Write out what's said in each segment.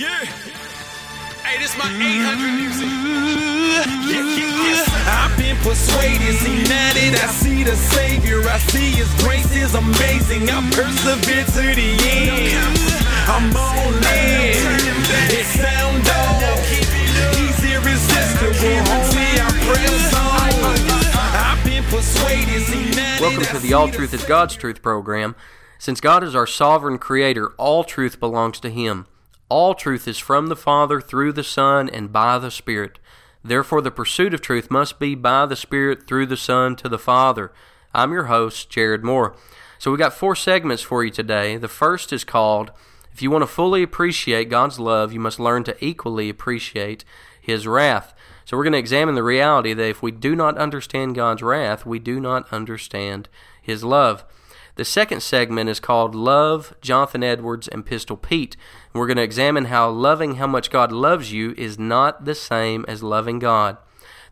Yeah. Hey, this my mm-hmm. 800 music. I've been persuaded, see now that I see the Savior, I see His grace is amazing. I persevere to the end. I'm on it. It sound off. He's irresistible, homie. I press on. I've been persuaded, see now Welcome to the All Truth is God's Truth program. Since God is our sovereign creator, all truth belongs to Him. All truth is from the Father, through the Son, and by the Spirit. Therefore, the pursuit of truth must be by the Spirit, through the Son, to the Father. I'm your host, Jared Moore. So, we got four segments for you today. The first is called If You Want to Fully Appreciate God's Love, You Must Learn to Equally Appreciate His Wrath. So, we're going to examine the reality that if we do not understand God's wrath, we do not understand His love. The second segment is called Love, Jonathan Edwards, and Pistol Pete. We're going to examine how loving how much God loves you is not the same as loving God.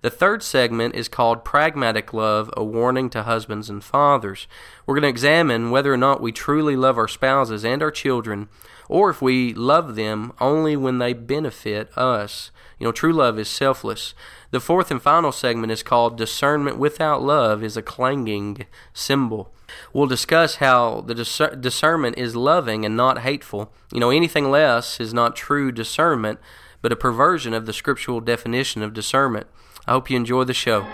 The third segment is called Pragmatic Love, a warning to husbands and fathers. We're going to examine whether or not we truly love our spouses and our children, or if we love them only when they benefit us. You know, true love is selfless. The fourth and final segment is called Discernment Without Love is a Clanging Cymbal. We'll discuss how the discer- discernment is loving and not hateful. You know, anything less is not true discernment, but a perversion of the scriptural definition of discernment. I hope you enjoy the show.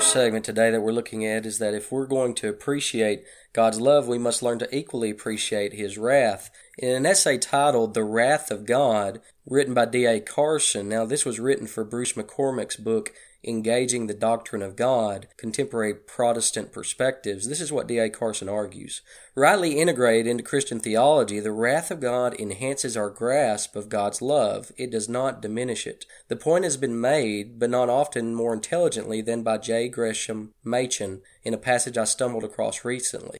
First segment today that we're looking at is that if we're going to appreciate God's love, we must learn to equally appreciate His wrath. In an essay titled The Wrath of God, written by D.A. Carson, now this was written for Bruce McCormack's book Engaging the Doctrine of God, Contemporary Protestant Perspectives. This is what D.A. Carson argues. Rightly integrated into Christian theology, the wrath of God enhances our grasp of God's love. It does not diminish it. The point has been made, but not often more intelligently than by J. Gresham Machen in a passage I stumbled across recently.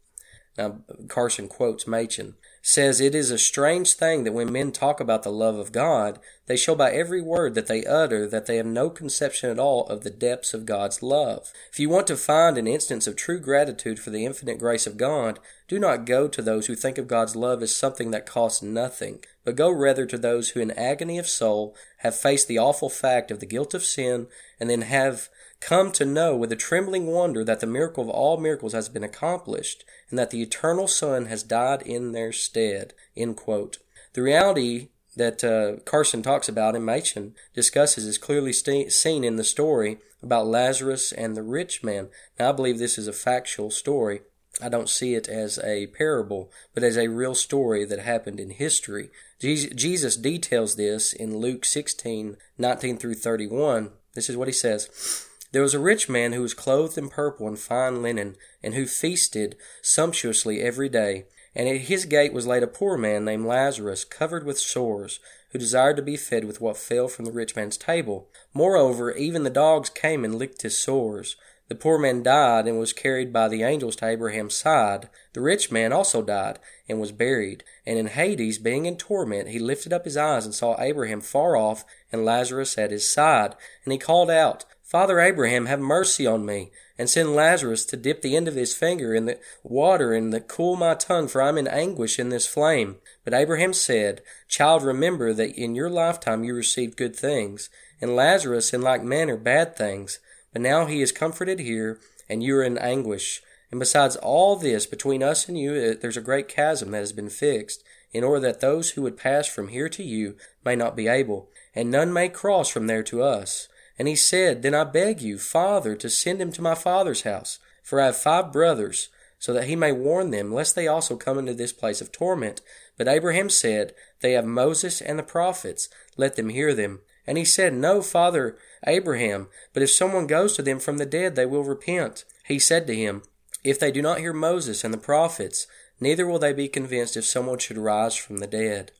Now, Carson quotes Machen, says, It is a strange thing that when men talk about the love of God, they show by every word that they utter that they have no conception at all of the depths of God's love. If you want to find an instance of true gratitude for the infinite grace of God, do not go to those who think of God's love as something that costs nothing, but go rather to those who in agony of soul have faced the awful fact of the guilt of sin and then have come to know with a trembling wonder that the miracle of all miracles has been accomplished and that the eternal Son has died in their stead. End quote. The reality that uh, Carson talks about and Machen discusses is clearly st- seen in the story about Lazarus and the rich man. Now, I believe this is a factual story. I don't see it as a parable, but as a real story that happened in history. Je- Jesus details this in Luke 16, 19 through 31. This is what he says. There was a rich man who was clothed in purple and fine linen, and who feasted sumptuously every day. And at his gate was laid a poor man named Lazarus, covered with sores, who desired to be fed with what fell from the rich man's table. Moreover, even the dogs came and licked his sores. The poor man died and was carried by the angels to Abraham's side. The rich man also died and was buried. And in Hades, being in torment, he lifted up his eyes and saw Abraham far off and Lazarus at his side. And he called out, Father Abraham, have mercy on me, and send Lazarus to dip the end of his finger in the water and to cool my tongue, for I am in anguish in this flame. But Abraham said, Child, remember that in your lifetime you received good things, and Lazarus in like manner bad things. But now he is comforted here, and you are in anguish. And besides all this, between us and you, uh, there's a great chasm that has been fixed, in order that those who would pass from here to you may not be able, and none may cross from there to us. And he said, Then I beg you, Father, to send him to my father's house, for I have five brothers, so that he may warn them, lest they also come into this place of torment. But Abraham said, They have Moses and the prophets, let them hear them. And he said, No, Father Abraham, but if someone goes to them from the dead, they will repent. He said to him, If they do not hear Moses and the prophets, neither will they be convinced if someone should rise from the dead.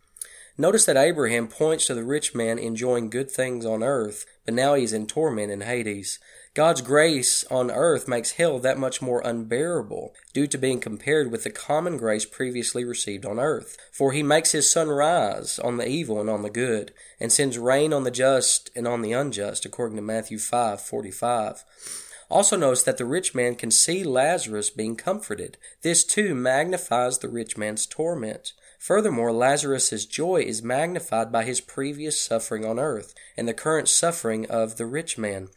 Notice that Abraham points to the rich man enjoying good things on earth, but now he is in torment in Hades. God's grace on earth makes hell that much more unbearable, due to being compared with the common grace previously received on earth. For he makes his sun rise on the evil and on the good, and sends rain on the just and on the unjust, according to Matthew five forty five. Also notice that the rich man can see Lazarus being comforted. This too magnifies the rich man's torment. Furthermore, Lazarus's joy is magnified by his previous suffering on earth and the current suffering of the rich man.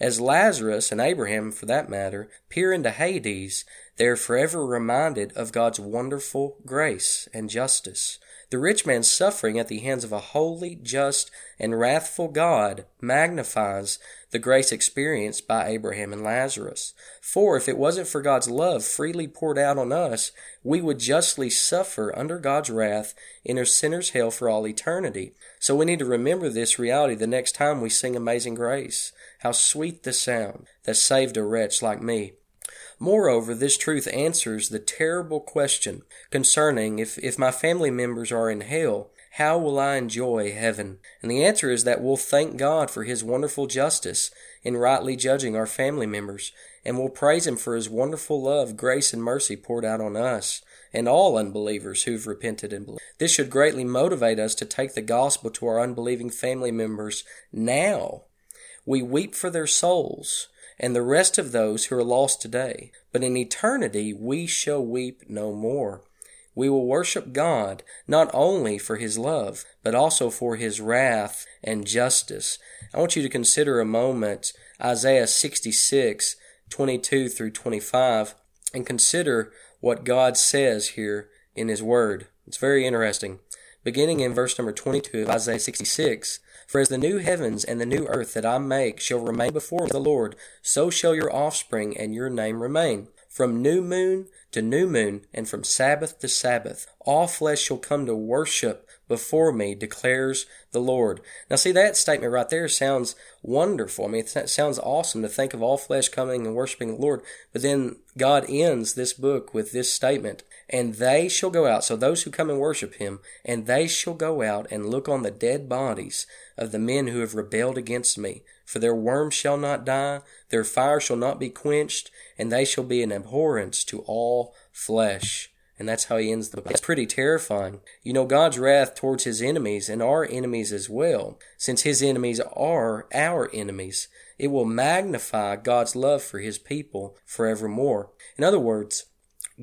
As Lazarus, and Abraham for that matter, peer into Hades, they are forever reminded of God's wonderful grace and justice. The rich man's suffering at the hands of a holy, just, and wrathful God magnifies the grace experienced by Abraham and Lazarus. For if it wasn't for God's love freely poured out on us, we would justly suffer under God's wrath in a sinner's hell for all eternity. So we need to remember this reality the next time we sing Amazing Grace. How sweet the sound that saved a wretch like me. Moreover, this truth answers the terrible question concerning if, if my family members are in hell, how will I enjoy heaven? And the answer is that we'll thank God for His wonderful justice in rightly judging our family members, and we'll praise Him for His wonderful love, grace, and mercy poured out on us and all unbelievers who've repented and believed. This should greatly motivate us to take the gospel to our unbelieving family members now. We weep for their souls and the rest of those who are lost today. But in eternity we shall weep no more. We will worship God not only for His love, but also for His wrath and justice. I want you to consider a moment Isaiah 66, 22 through 25, and consider what God says here in His Word. It's very interesting. Beginning in verse number 22 of Isaiah 66, for as the new heavens and the new earth that I make shall remain before the Lord, so shall your offspring and your name remain. From new moon to new moon, and from Sabbath to Sabbath, all flesh shall come to worship before me, declares the Lord. Now, see, that statement right there sounds wonderful. I mean, it sounds awesome to think of all flesh coming and worshiping the Lord. But then God ends this book with this statement and they shall go out, so those who come and worship him, and they shall go out and look on the dead bodies of the men who have rebelled against me. For their worm shall not die, their fire shall not be quenched, and they shall be an abhorrence to all flesh. And that's how he ends the. It's pretty terrifying. You know, God's wrath towards his enemies and our enemies as well, since his enemies are our enemies. It will magnify God's love for his people forevermore. In other words,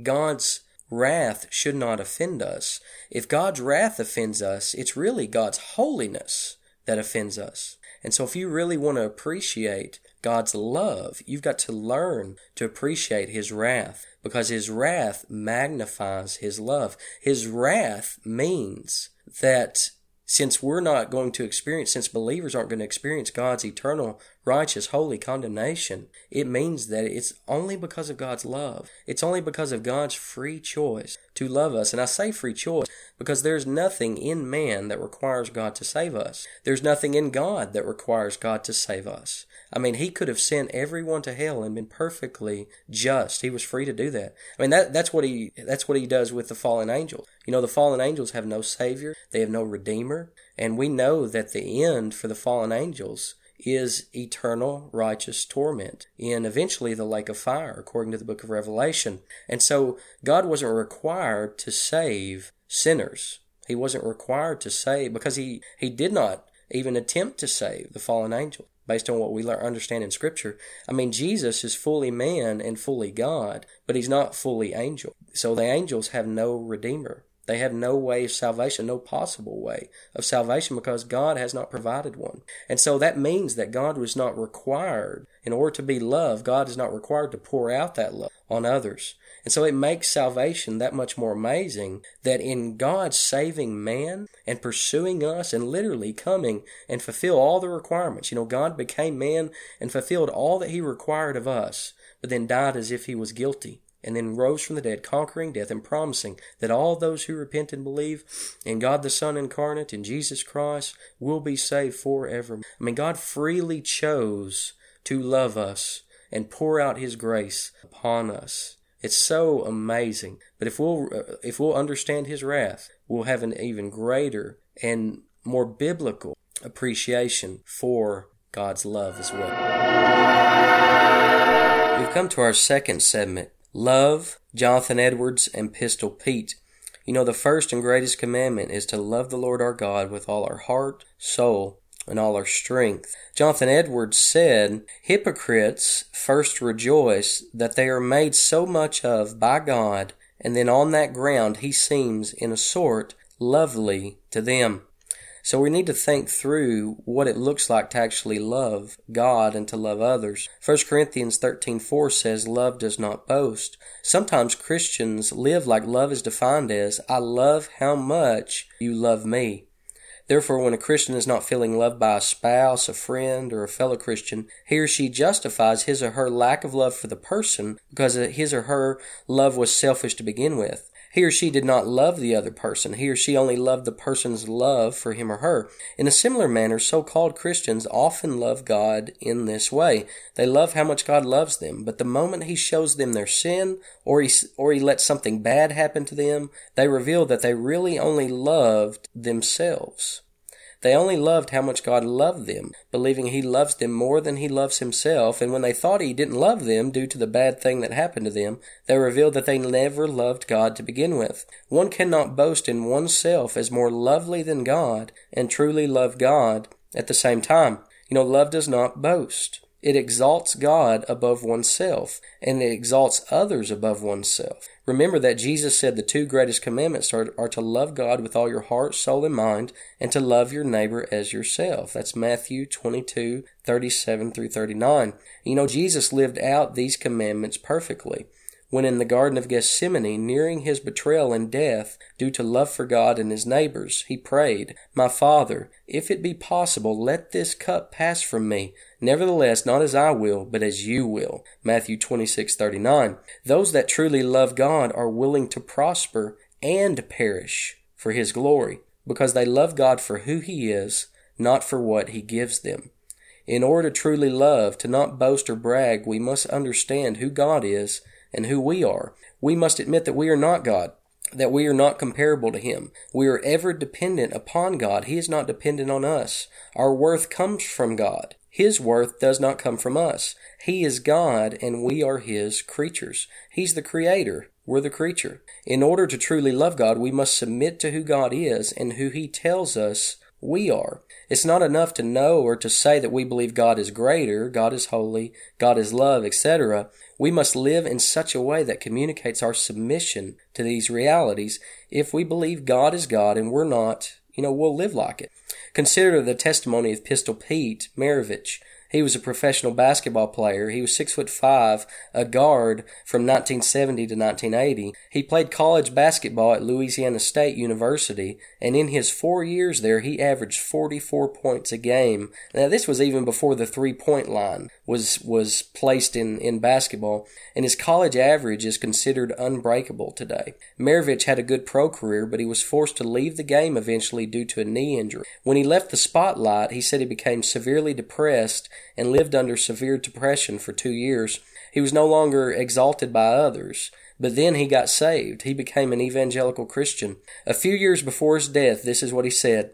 God's wrath should not offend us. If God's wrath offends us, it's really God's holiness that offends us. And so if you really want to appreciate God's love, you've got to learn to appreciate His wrath because His wrath magnifies His love. His wrath means that since we're not going to experience, since believers aren't going to experience God's eternal, righteous, holy condemnation, it means that it's only because of God's love. It's only because of God's free choice to love us. And I say free choice because there's nothing in man that requires God to save us. There's nothing in God that requires God to save us. I mean, he could have sent everyone to hell and been perfectly just. He was free to do that. I mean, that, that's what he, that's what he does with the fallen angels. You know, the fallen angels have no savior. They have no redeemer. And we know that the end for the fallen angels is eternal righteous torment in eventually the lake of fire, according to the book of Revelation. And so God wasn't required to save sinners. He wasn't required to save because he, he did not even attempt to save the fallen angels based on what we understand in Scripture. I mean, Jesus is fully man and fully God, but he's not fully angel. So the angels have no redeemer. They have no way of salvation, no possible way of salvation because God has not provided one. And so that means that God was not required, in order to be loved, God is not required to pour out that love on others. And so it makes salvation that much more amazing that in God saving man and pursuing us and literally coming and fulfill all the requirements. You know, God became man and fulfilled all that he required of us, but then died as if he was guilty and then rose from the dead, conquering death and promising that all those who repent and believe in God the Son incarnate, in Jesus Christ, will be saved forever. I mean, God freely chose to love us and pour out His grace upon us. It's so amazing. But if we'll uh, if we'll understand His wrath, we'll have an even greater and more biblical appreciation for God's love as well. We've come to our second segment. Love, Jonathan Edwards, and Pistol Pete. You know, the first and greatest commandment is to love the Lord our God with all our heart, soul, and all our strength. Jonathan Edwards said, Hypocrites first rejoice that they are made so much of by God, and then on that ground he seems, in a sort, lovely to them. So we need to think through what it looks like to actually love God and to love others. 1 Corinthians 13:4 says love does not boast. Sometimes Christians live like love is defined as I love how much you love me. Therefore, when a Christian is not feeling loved by a spouse, a friend, or a fellow Christian, he or she justifies his or her lack of love for the person because his or her love was selfish to begin with. He or she did not love the other person. He or she only loved the person's love for him or her. In a similar manner, so-called Christians often love God in this way. They love how much God loves them, but the moment he shows them their sin or he, or he lets something bad happen to them, they reveal that they really only loved themselves. They only loved how much God loved them, believing He loves them more than He loves Himself, and when they thought He didn't love them due to the bad thing that happened to them, they revealed that they never loved God to begin with. One cannot boast in oneself as more lovely than God and truly love God at the same time. You know, love does not boast. It exalts God above oneself, and it exalts others above oneself. Remember that Jesus said the two greatest commandments are, are to love God with all your heart, soul, and mind, and to love your neighbor as yourself. That's Matthew 22, 37 through 39. You know, Jesus lived out these commandments perfectly when in the Garden of Gethsemane, nearing his betrayal and death due to love for God and his neighbors, he prayed, My Father, if it be possible, let this cup pass from me. Nevertheless, not as I will, but as you will. Matthew 26:39. Those that truly love God are willing to prosper and perish for his glory, because they love God for who he is, not for what he gives them. In order to truly love, to not boast or brag, we must understand who God is and who we are. We must admit that we are not God, that we are not comparable to Him. We are ever dependent upon God. He is not dependent on us. Our worth comes from God. His worth does not come from us. He is God and we are His creatures. He's the creator. We're the creature. In order to truly love God, we must submit to who God is and who He tells us we are. It's not enough to know or to say that we believe God is greater, God is holy, God is love, etc. We must live in such a way that communicates our submission to these realities. If we believe God is God and we're not, you know, we'll live like it. Consider the testimony of Pistol Pete Maravich, he was a professional basketball player. He was six foot five, a guard from 1970 to 1980. He played college basketball at Louisiana State University, and in his four years there, he averaged 44 points a game. Now, this was even before the three point line was was placed in in basketball, and his college average is considered unbreakable today. Maravich had a good pro career, but he was forced to leave the game eventually due to a knee injury. When he left the spotlight, he said he became severely depressed and lived under severe depression for two years. He was no longer exalted by others. But then he got saved. He became an evangelical Christian. A few years before his death, this is what he said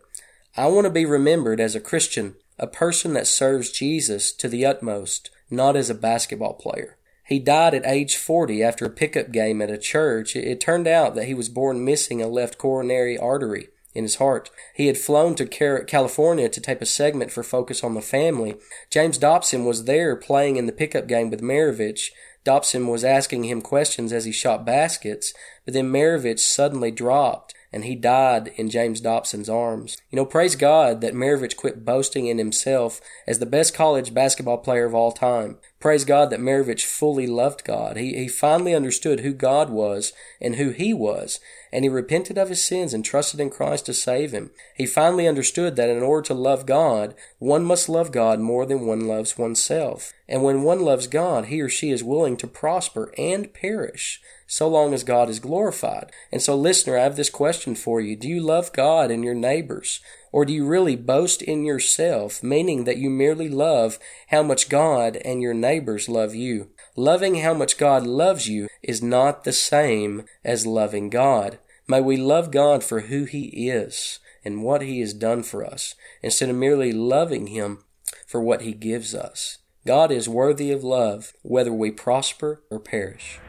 I want to be remembered as a Christian, a person that serves Jesus to the utmost, not as a basketball player. He died at age 40 after a pickup game at a church. It turned out that he was born missing a left coronary artery in his heart. He had flown to California to tape a segment for Focus on the Family. James Dobson was there playing in the pickup game with Maravich. Dobson was asking him questions as he shot baskets, but then Maravich suddenly dropped and he died in James Dobson's arms. You know, praise God that Maravich quit boasting in himself as the best college basketball player of all time. Praise God that Maravich fully loved God. He, he finally understood who God was and who he was, and he repented of his sins and trusted in Christ to save him. He finally understood that in order to love God, one must love God more than one loves oneself. And when one loves God, he or she is willing to prosper and perish so long as God is glorified. And so, listener, I have this question for you. Do you love God and your neighbors? Or do you really boast in yourself, meaning that you merely love how much God and your neighbors love you? Loving how much God loves you is not the same as loving God. May we love God for who He is and what He has done for us, instead of merely loving Him for what He gives us. God is worthy of love, whether we prosper or perish.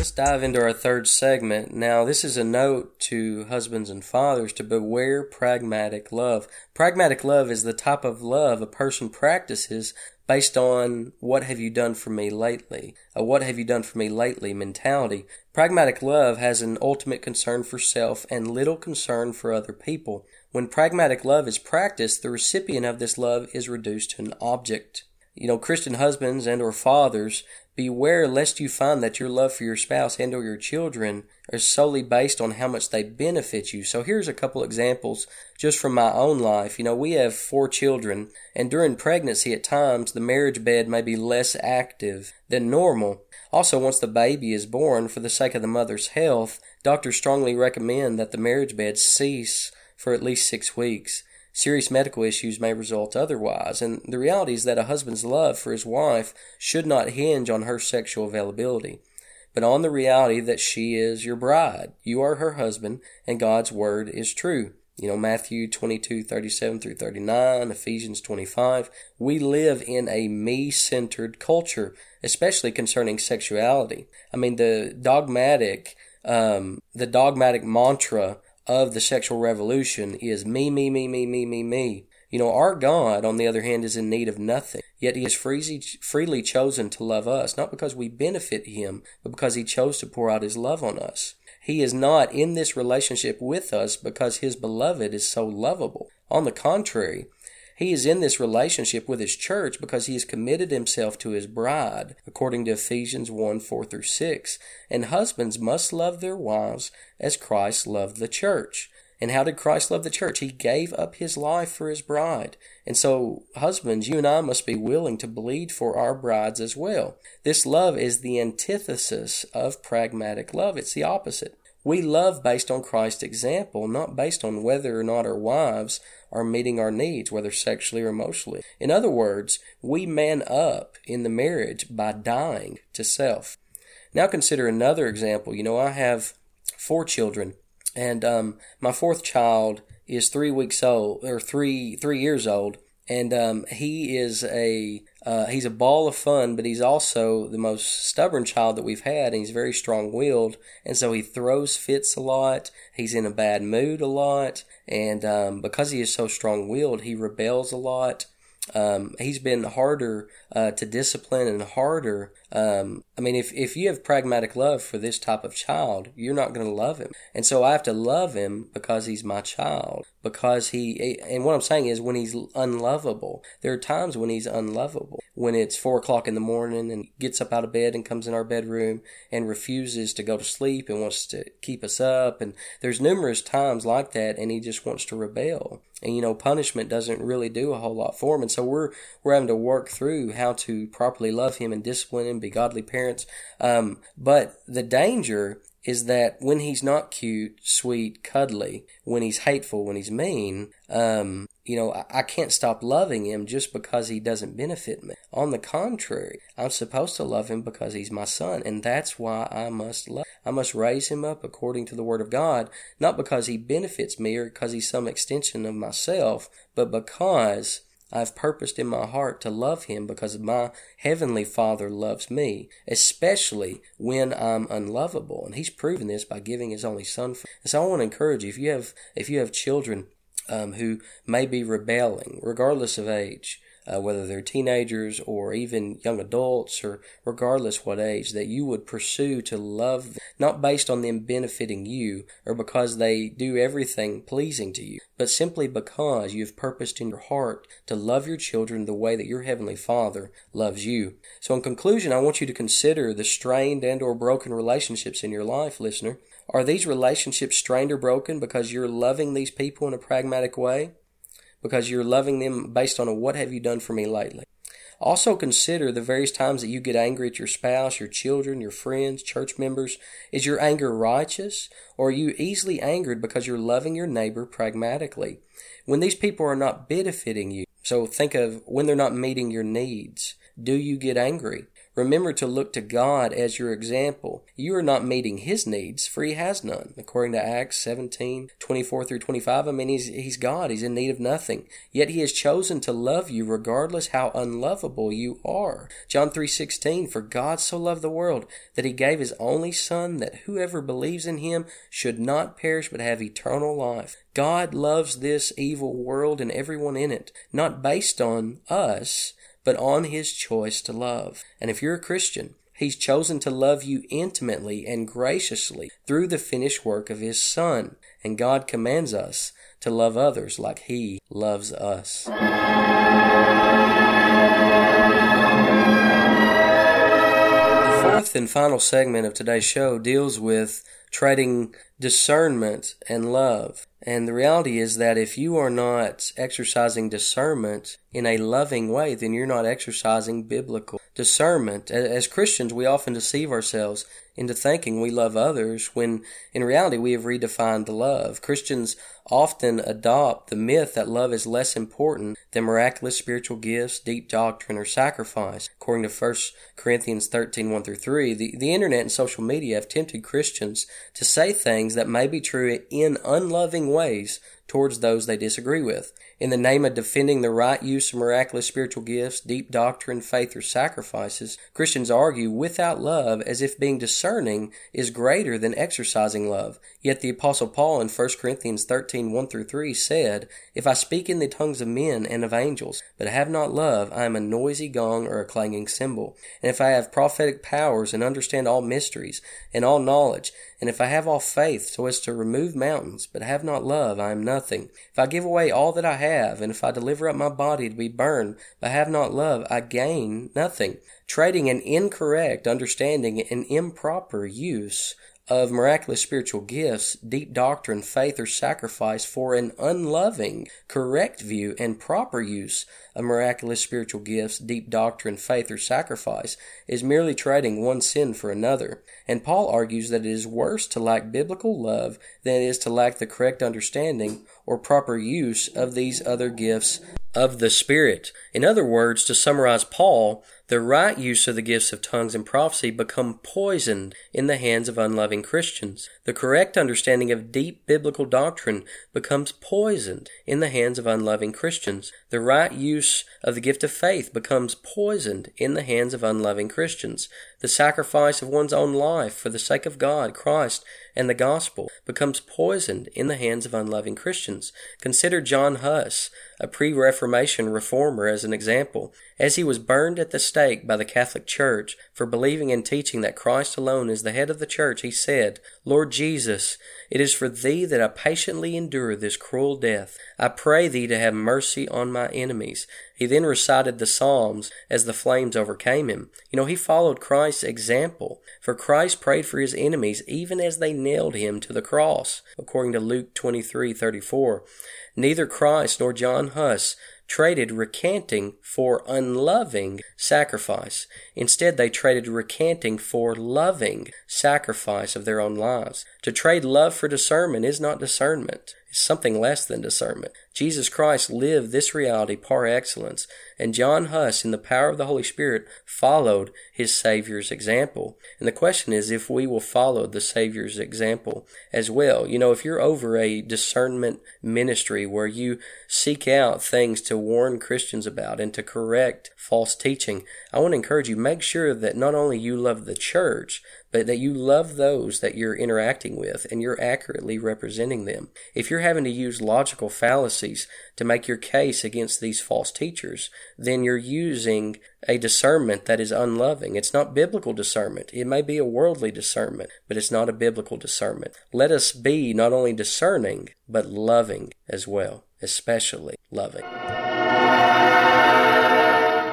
Let's dive into our third segment. Now, this is a note to husbands and fathers to beware pragmatic love. Pragmatic love is the type of love a person practices based on what have you done for me lately? A what have you done for me lately mentality. Pragmatic love has an ultimate concern for self and little concern for other people. When pragmatic love is practiced, the recipient of this love is reduced to an object. You know, Christian husbands and or fathers Beware lest you find that your love for your spouse and or your children is solely based on how much they benefit you. So here's a couple examples just from my own life. You know, we have four children and during pregnancy at times the marriage bed may be less active than normal. Also, once the baby is born, for the sake of the mother's health, doctors strongly recommend that the marriage bed cease for at least six weeks serious medical issues may result otherwise. And the reality is that a husband's love for his wife should not hinge on her sexual availability, but on the reality that she is your bride. You are her husband, and God's word is true. You know, Matthew 22, 37 through 39, Ephesians 25. We live in a me centered culture, especially concerning sexuality. I mean, the dogmatic, um, the dogmatic mantra of the sexual revolution is me, me, me, me, me, me, me. You know, our God, on the other hand, is in need of nothing. Yet he has freely, freely chosen to love us, not because we benefit him, but because he chose to pour out his love on us. He is not in this relationship with us because his beloved is so lovable. On the contrary, he is in this relationship with his church because he has committed himself to his bride, according to Ephesians 1 4 through 6. And husbands must love their wives as Christ loved the church. And how did Christ love the church? He gave up his life for his bride. And so, husbands, you and I must be willing to bleed for our brides as well. This love is the antithesis of pragmatic love. It's the opposite. We love based on Christ's example, not based on whether or not our wives are meeting our needs, whether sexually or emotionally. In other words, we man up in the marriage by dying to self. Now consider another example. You know, I have four children, and um, my fourth child is three weeks old or three three years old, and um, he is a uh, he's a ball of fun, but he's also the most stubborn child that we've had, and he's very strong willed. And so he throws fits a lot. He's in a bad mood a lot. And um, because he is so strong willed, he rebels a lot. Um, he's been harder uh, to discipline and harder. Um, I mean, if, if you have pragmatic love for this type of child, you're not going to love him. And so I have to love him because he's my child. Because he, and what I'm saying is when he's unlovable, there are times when he's unlovable. When it's four o'clock in the morning and gets up out of bed and comes in our bedroom and refuses to go to sleep and wants to keep us up. And there's numerous times like that and he just wants to rebel and you know punishment doesn't really do a whole lot for him and so we're we're having to work through how to properly love him and discipline him be godly parents um, but the danger is that when he's not cute sweet cuddly when he's hateful when he's mean um, you know, I, I can't stop loving him just because he doesn't benefit me. On the contrary, I'm supposed to love him because he's my son, and that's why I must love. I must raise him up according to the word of God, not because he benefits me or because he's some extension of myself, but because I've purposed in my heart to love him because my heavenly Father loves me, especially when I'm unlovable. And he's proven this by giving his only son. For me. So I want to encourage you if you have if you have children um, who may be rebelling, regardless of age, uh, whether they're teenagers or even young adults or regardless what age, that you would pursue to love them, not based on them benefiting you or because they do everything pleasing to you, but simply because you have purposed in your heart to love your children the way that your heavenly Father loves you. So in conclusion, I want you to consider the strained and or broken relationships in your life, listener. Are these relationships strained or broken because you're loving these people in a pragmatic way? Because you're loving them based on a what have you done for me lately? Also consider the various times that you get angry at your spouse, your children, your friends, church members. Is your anger righteous? Or are you easily angered because you're loving your neighbor pragmatically? When these people are not benefiting you, so think of when they're not meeting your needs, do you get angry? Remember to look to God as your example. You are not meeting his needs, for he has none. According to Acts 17, 24 through 25, I mean, he's, he's God. He's in need of nothing. Yet he has chosen to love you regardless how unlovable you are. John 3, 16, For God so loved the world that he gave his only Son, that whoever believes in him should not perish but have eternal life. God loves this evil world and everyone in it, not based on us, but on his choice to love. And if you're a Christian, He's chosen to love you intimately and graciously through the finished work of His Son. And God commands us to love others like He loves us. Final segment of today's show deals with trading discernment and love. And the reality is that if you are not exercising discernment in a loving way, then you're not exercising biblical discernment. As Christians, we often deceive ourselves into thinking we love others when in reality we have redefined the love. Christians often adopt the myth that love is less important than miraculous spiritual gifts, deep doctrine, or sacrifice. According to 1 Corinthians 13, 1 through 3, the, the internet and social media have tempted Christians to say things that may be true in unloving ways towards those they disagree with. In the name of defending the right use of miraculous spiritual gifts, deep doctrine, faith, or sacrifices, Christians argue without love as if being discerning is greater than exercising love. Yet the Apostle Paul in 1 Corinthians 13 1 through 3 said, If I speak in the tongues of men and of angels, but have not love, I am a noisy gong or a clanging cymbal. And if I have prophetic powers and understand all mysteries and all knowledge, and if I have all faith so as to remove mountains, but have not love, I am nothing. If I give away all that I have, and if I deliver up my body to be burned, but have not love, I gain nothing. Trading an incorrect understanding and improper use of miraculous spiritual gifts, deep doctrine, faith, or sacrifice for an unloving, correct view and proper use of miraculous spiritual gifts, deep doctrine, faith, or sacrifice is merely trading one sin for another. And Paul argues that it is worse to lack biblical love than it is to lack the correct understanding or proper use of these other gifts of the Spirit. In other words, to summarize Paul, the right use of the gifts of tongues and prophecy become poisoned in the hands of unloving Christians. The correct understanding of deep biblical doctrine becomes poisoned in the hands of unloving Christians. The right use of the gift of faith becomes poisoned in the hands of unloving Christians. The sacrifice of one's own life for the sake of God, Christ, and the gospel becomes poisoned in the hands of unloving Christians. Consider John Huss, a pre Reformation reformer, as an example. As he was burned at the stake by the Catholic Church for believing and teaching that Christ alone is the head of the church, he said, Lord Jesus, it is for thee that I patiently endure this cruel death. I pray thee to have mercy on my enemies. He then recited the Psalms as the flames overcame him. You know, he followed Christ's example, for Christ prayed for his enemies even as they nailed him to the cross, according to Luke 23:34. Neither Christ nor John Huss traded recanting for unloving sacrifice. Instead, they traded recanting for loving sacrifice of their own lives. To trade love for discernment is not discernment is something less than discernment. Jesus Christ lived this reality par excellence, and John Huss, in the power of the Holy Spirit, followed his Savior's example. And the question is if we will follow the Savior's example as well. You know, if you're over a discernment ministry where you seek out things to warn Christians about and to correct false teaching, I want to encourage you make sure that not only you love the church, but that you love those that you're interacting with and you're accurately representing them. If you're having to use logical fallacies to make your case against these false teachers, then you're using a discernment that is unloving. It's not biblical discernment. It may be a worldly discernment, but it's not a biblical discernment. Let us be not only discerning, but loving as well, especially loving.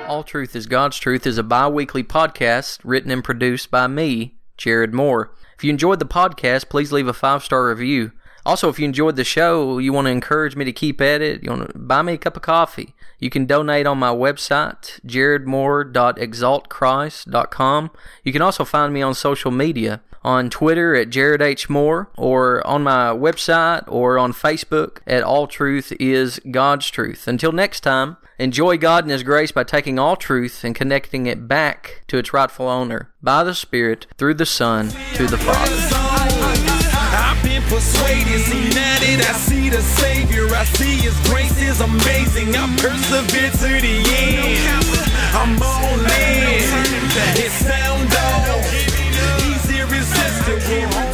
All Truth is God's Truth is a bi weekly podcast written and produced by me, Jared Moore. If you enjoyed the podcast, please leave a five star review. Also, if you enjoyed the show, you want to encourage me to keep at it, you want to buy me a cup of coffee. You can donate on my website, jaredmoore.exaltchrist.com. You can also find me on social media on Twitter at Jared H. Moore or on my website or on Facebook at All Truth is God's Truth. Until next time, enjoy God and His grace by taking all truth and connecting it back to its rightful owner by the Spirit through the Son to the Father persuaded, see I see the Savior, I see His grace is amazing. I persevere to the end. I'm all in. Sound. He's irresistible.